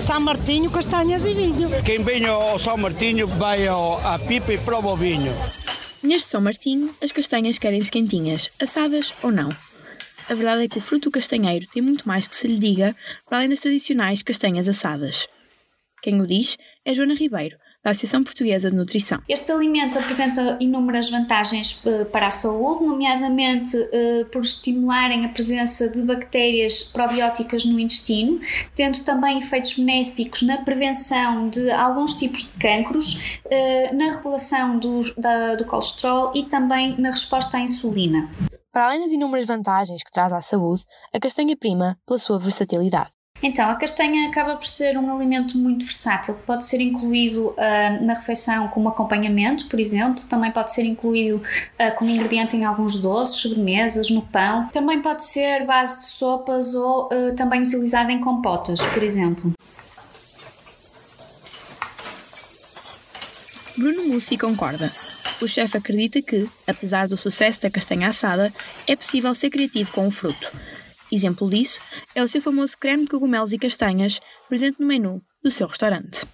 São Martinho, castanhas e vinho. Quem vem ao São Martinho vai ao, à pipa e prova o vinho. Neste São Martinho, as castanhas querem-se quentinhas, assadas ou não. A verdade é que o fruto castanheiro tem muito mais que se lhe diga, para além das tradicionais castanhas assadas. Quem o diz é Joana Ribeiro, da Associação Portuguesa de Nutrição. Este alimento apresenta inúmeras vantagens eh, para a saúde, nomeadamente eh, por estimularem a presença de bactérias probióticas no intestino, tendo também efeitos benéficos na prevenção de alguns tipos de cancros, eh, na regulação do, da, do colesterol e também na resposta à insulina. Para além das inúmeras vantagens que traz à saúde, a castanha prima pela sua versatilidade. Então, a castanha acaba por ser um alimento muito versátil, que pode ser incluído uh, na refeição como acompanhamento, por exemplo, também pode ser incluído uh, como ingrediente em alguns doces, sobremesas, no pão, também pode ser base de sopas ou uh, também utilizada em compotas, por exemplo. Bruno Mussi concorda. O chefe acredita que, apesar do sucesso da castanha assada, é possível ser criativo com o fruto. Exemplo disso é o seu famoso creme de cogumelos e castanhas, presente no menu do seu restaurante.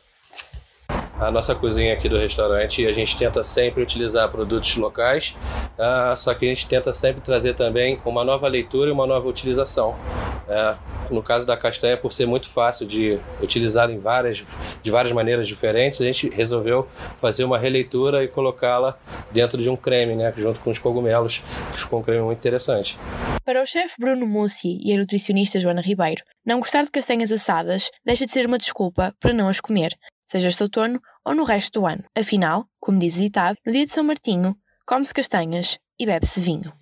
A nossa cozinha aqui do restaurante, a gente tenta sempre utilizar produtos locais, uh, só que a gente tenta sempre trazer também uma nova leitura e uma nova utilização. Uh, no caso da castanha, por ser muito fácil de utilizar em várias, de várias maneiras diferentes, a gente resolveu fazer uma releitura e colocá-la dentro de um creme, né, junto com os cogumelos, que ficou um creme muito interessante. Para o chefe Bruno Mussi e a nutricionista Joana Ribeiro, não gostar de castanhas assadas deixa de ser uma desculpa para não as comer, seja este outono ou no resto do ano. Afinal, como diz o ditado, no dia de São Martinho, come-se castanhas e bebe-se vinho.